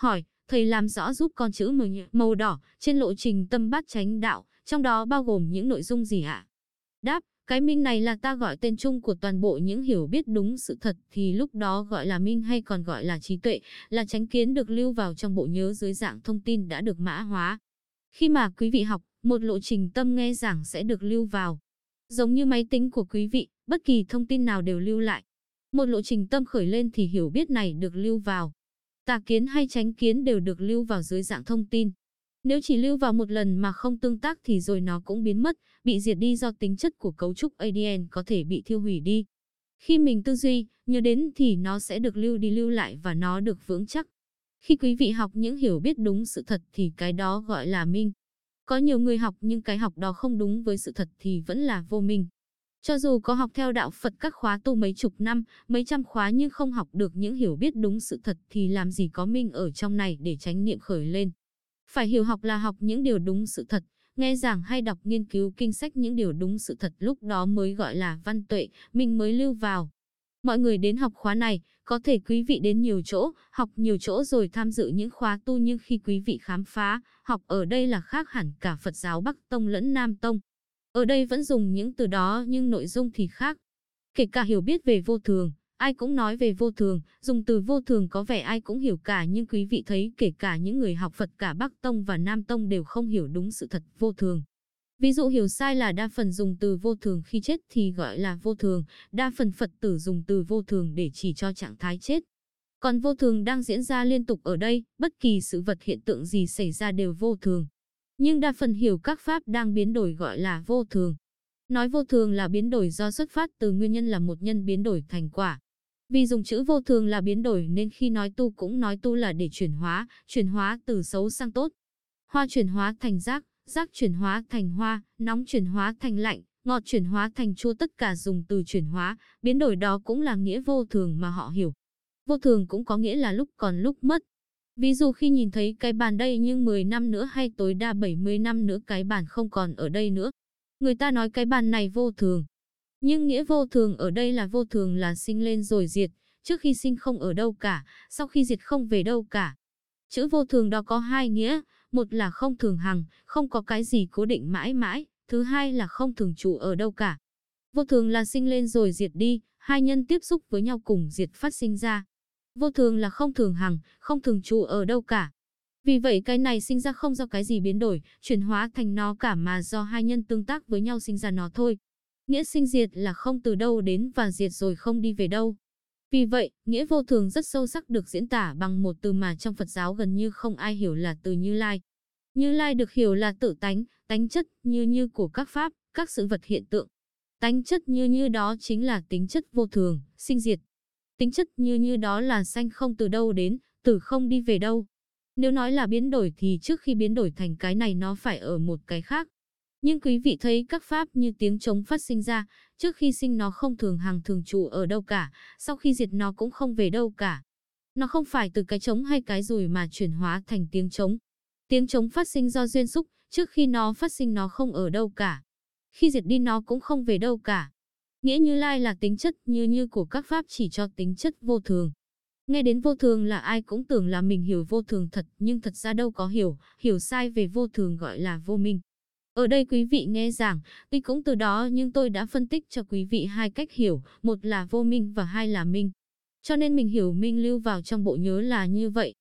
Hỏi, thầy làm rõ giúp con chữ mừng màu đỏ trên lộ trình tâm bát chánh đạo, trong đó bao gồm những nội dung gì ạ? Đáp, cái minh này là ta gọi tên chung của toàn bộ những hiểu biết đúng sự thật thì lúc đó gọi là minh hay còn gọi là trí tuệ, là tránh kiến được lưu vào trong bộ nhớ dưới dạng thông tin đã được mã hóa. Khi mà quý vị học, một lộ trình tâm nghe giảng sẽ được lưu vào. Giống như máy tính của quý vị, bất kỳ thông tin nào đều lưu lại. Một lộ trình tâm khởi lên thì hiểu biết này được lưu vào. Tà kiến hay tránh kiến đều được lưu vào dưới dạng thông tin. Nếu chỉ lưu vào một lần mà không tương tác thì rồi nó cũng biến mất, bị diệt đi do tính chất của cấu trúc ADN có thể bị thiêu hủy đi. Khi mình tư duy, nhớ đến thì nó sẽ được lưu đi lưu lại và nó được vững chắc. Khi quý vị học những hiểu biết đúng sự thật thì cái đó gọi là minh. Có nhiều người học nhưng cái học đó không đúng với sự thật thì vẫn là vô minh. Cho dù có học theo đạo Phật các khóa tu mấy chục năm, mấy trăm khóa nhưng không học được những hiểu biết đúng sự thật thì làm gì có minh ở trong này để tránh niệm khởi lên. Phải hiểu học là học những điều đúng sự thật, nghe giảng hay đọc nghiên cứu kinh sách những điều đúng sự thật lúc đó mới gọi là văn tuệ, mình mới lưu vào. Mọi người đến học khóa này, có thể quý vị đến nhiều chỗ, học nhiều chỗ rồi tham dự những khóa tu nhưng khi quý vị khám phá, học ở đây là khác hẳn cả Phật giáo Bắc Tông lẫn Nam Tông. Ở đây vẫn dùng những từ đó nhưng nội dung thì khác. Kể cả hiểu biết về vô thường, ai cũng nói về vô thường, dùng từ vô thường có vẻ ai cũng hiểu cả nhưng quý vị thấy kể cả những người học Phật cả Bắc Tông và Nam Tông đều không hiểu đúng sự thật vô thường. Ví dụ hiểu sai là đa phần dùng từ vô thường khi chết thì gọi là vô thường, đa phần Phật tử dùng từ vô thường để chỉ cho trạng thái chết. Còn vô thường đang diễn ra liên tục ở đây, bất kỳ sự vật hiện tượng gì xảy ra đều vô thường. Nhưng đa phần hiểu các pháp đang biến đổi gọi là vô thường. Nói vô thường là biến đổi do xuất phát từ nguyên nhân là một nhân biến đổi thành quả. Vì dùng chữ vô thường là biến đổi nên khi nói tu cũng nói tu là để chuyển hóa, chuyển hóa từ xấu sang tốt. Hoa chuyển hóa thành rác, rác chuyển hóa thành hoa, nóng chuyển hóa thành lạnh, ngọt chuyển hóa thành chua tất cả dùng từ chuyển hóa, biến đổi đó cũng là nghĩa vô thường mà họ hiểu. Vô thường cũng có nghĩa là lúc còn lúc mất. Ví dụ khi nhìn thấy cái bàn đây nhưng 10 năm nữa hay tối đa 70 năm nữa cái bàn không còn ở đây nữa. Người ta nói cái bàn này vô thường. Nhưng nghĩa vô thường ở đây là vô thường là sinh lên rồi diệt, trước khi sinh không ở đâu cả, sau khi diệt không về đâu cả. Chữ vô thường đó có hai nghĩa, một là không thường hằng, không có cái gì cố định mãi mãi, thứ hai là không thường trụ ở đâu cả. Vô thường là sinh lên rồi diệt đi, hai nhân tiếp xúc với nhau cùng diệt phát sinh ra. Vô thường là không thường hằng, không thường trụ ở đâu cả. Vì vậy cái này sinh ra không do cái gì biến đổi, chuyển hóa thành nó cả mà do hai nhân tương tác với nhau sinh ra nó thôi. Nghĩa sinh diệt là không từ đâu đến và diệt rồi không đi về đâu. Vì vậy, nghĩa vô thường rất sâu sắc được diễn tả bằng một từ mà trong Phật giáo gần như không ai hiểu là từ Như Lai. Như Lai được hiểu là tự tánh, tánh chất như như của các pháp, các sự vật hiện tượng. Tánh chất như như đó chính là tính chất vô thường, sinh diệt. Tính chất như như đó là xanh không từ đâu đến, từ không đi về đâu. Nếu nói là biến đổi thì trước khi biến đổi thành cái này nó phải ở một cái khác. Nhưng quý vị thấy các pháp như tiếng trống phát sinh ra, trước khi sinh nó không thường hàng thường trụ ở đâu cả, sau khi diệt nó cũng không về đâu cả. Nó không phải từ cái trống hay cái rùi mà chuyển hóa thành tiếng trống. Tiếng trống phát sinh do duyên xúc, trước khi nó phát sinh nó không ở đâu cả. Khi diệt đi nó cũng không về đâu cả. Nghĩa như lai là tính chất như như của các pháp chỉ cho tính chất vô thường. Nghe đến vô thường là ai cũng tưởng là mình hiểu vô thường thật nhưng thật ra đâu có hiểu, hiểu sai về vô thường gọi là vô minh. Ở đây quý vị nghe giảng, tuy cũng từ đó nhưng tôi đã phân tích cho quý vị hai cách hiểu, một là vô minh và hai là minh. Cho nên mình hiểu minh lưu vào trong bộ nhớ là như vậy.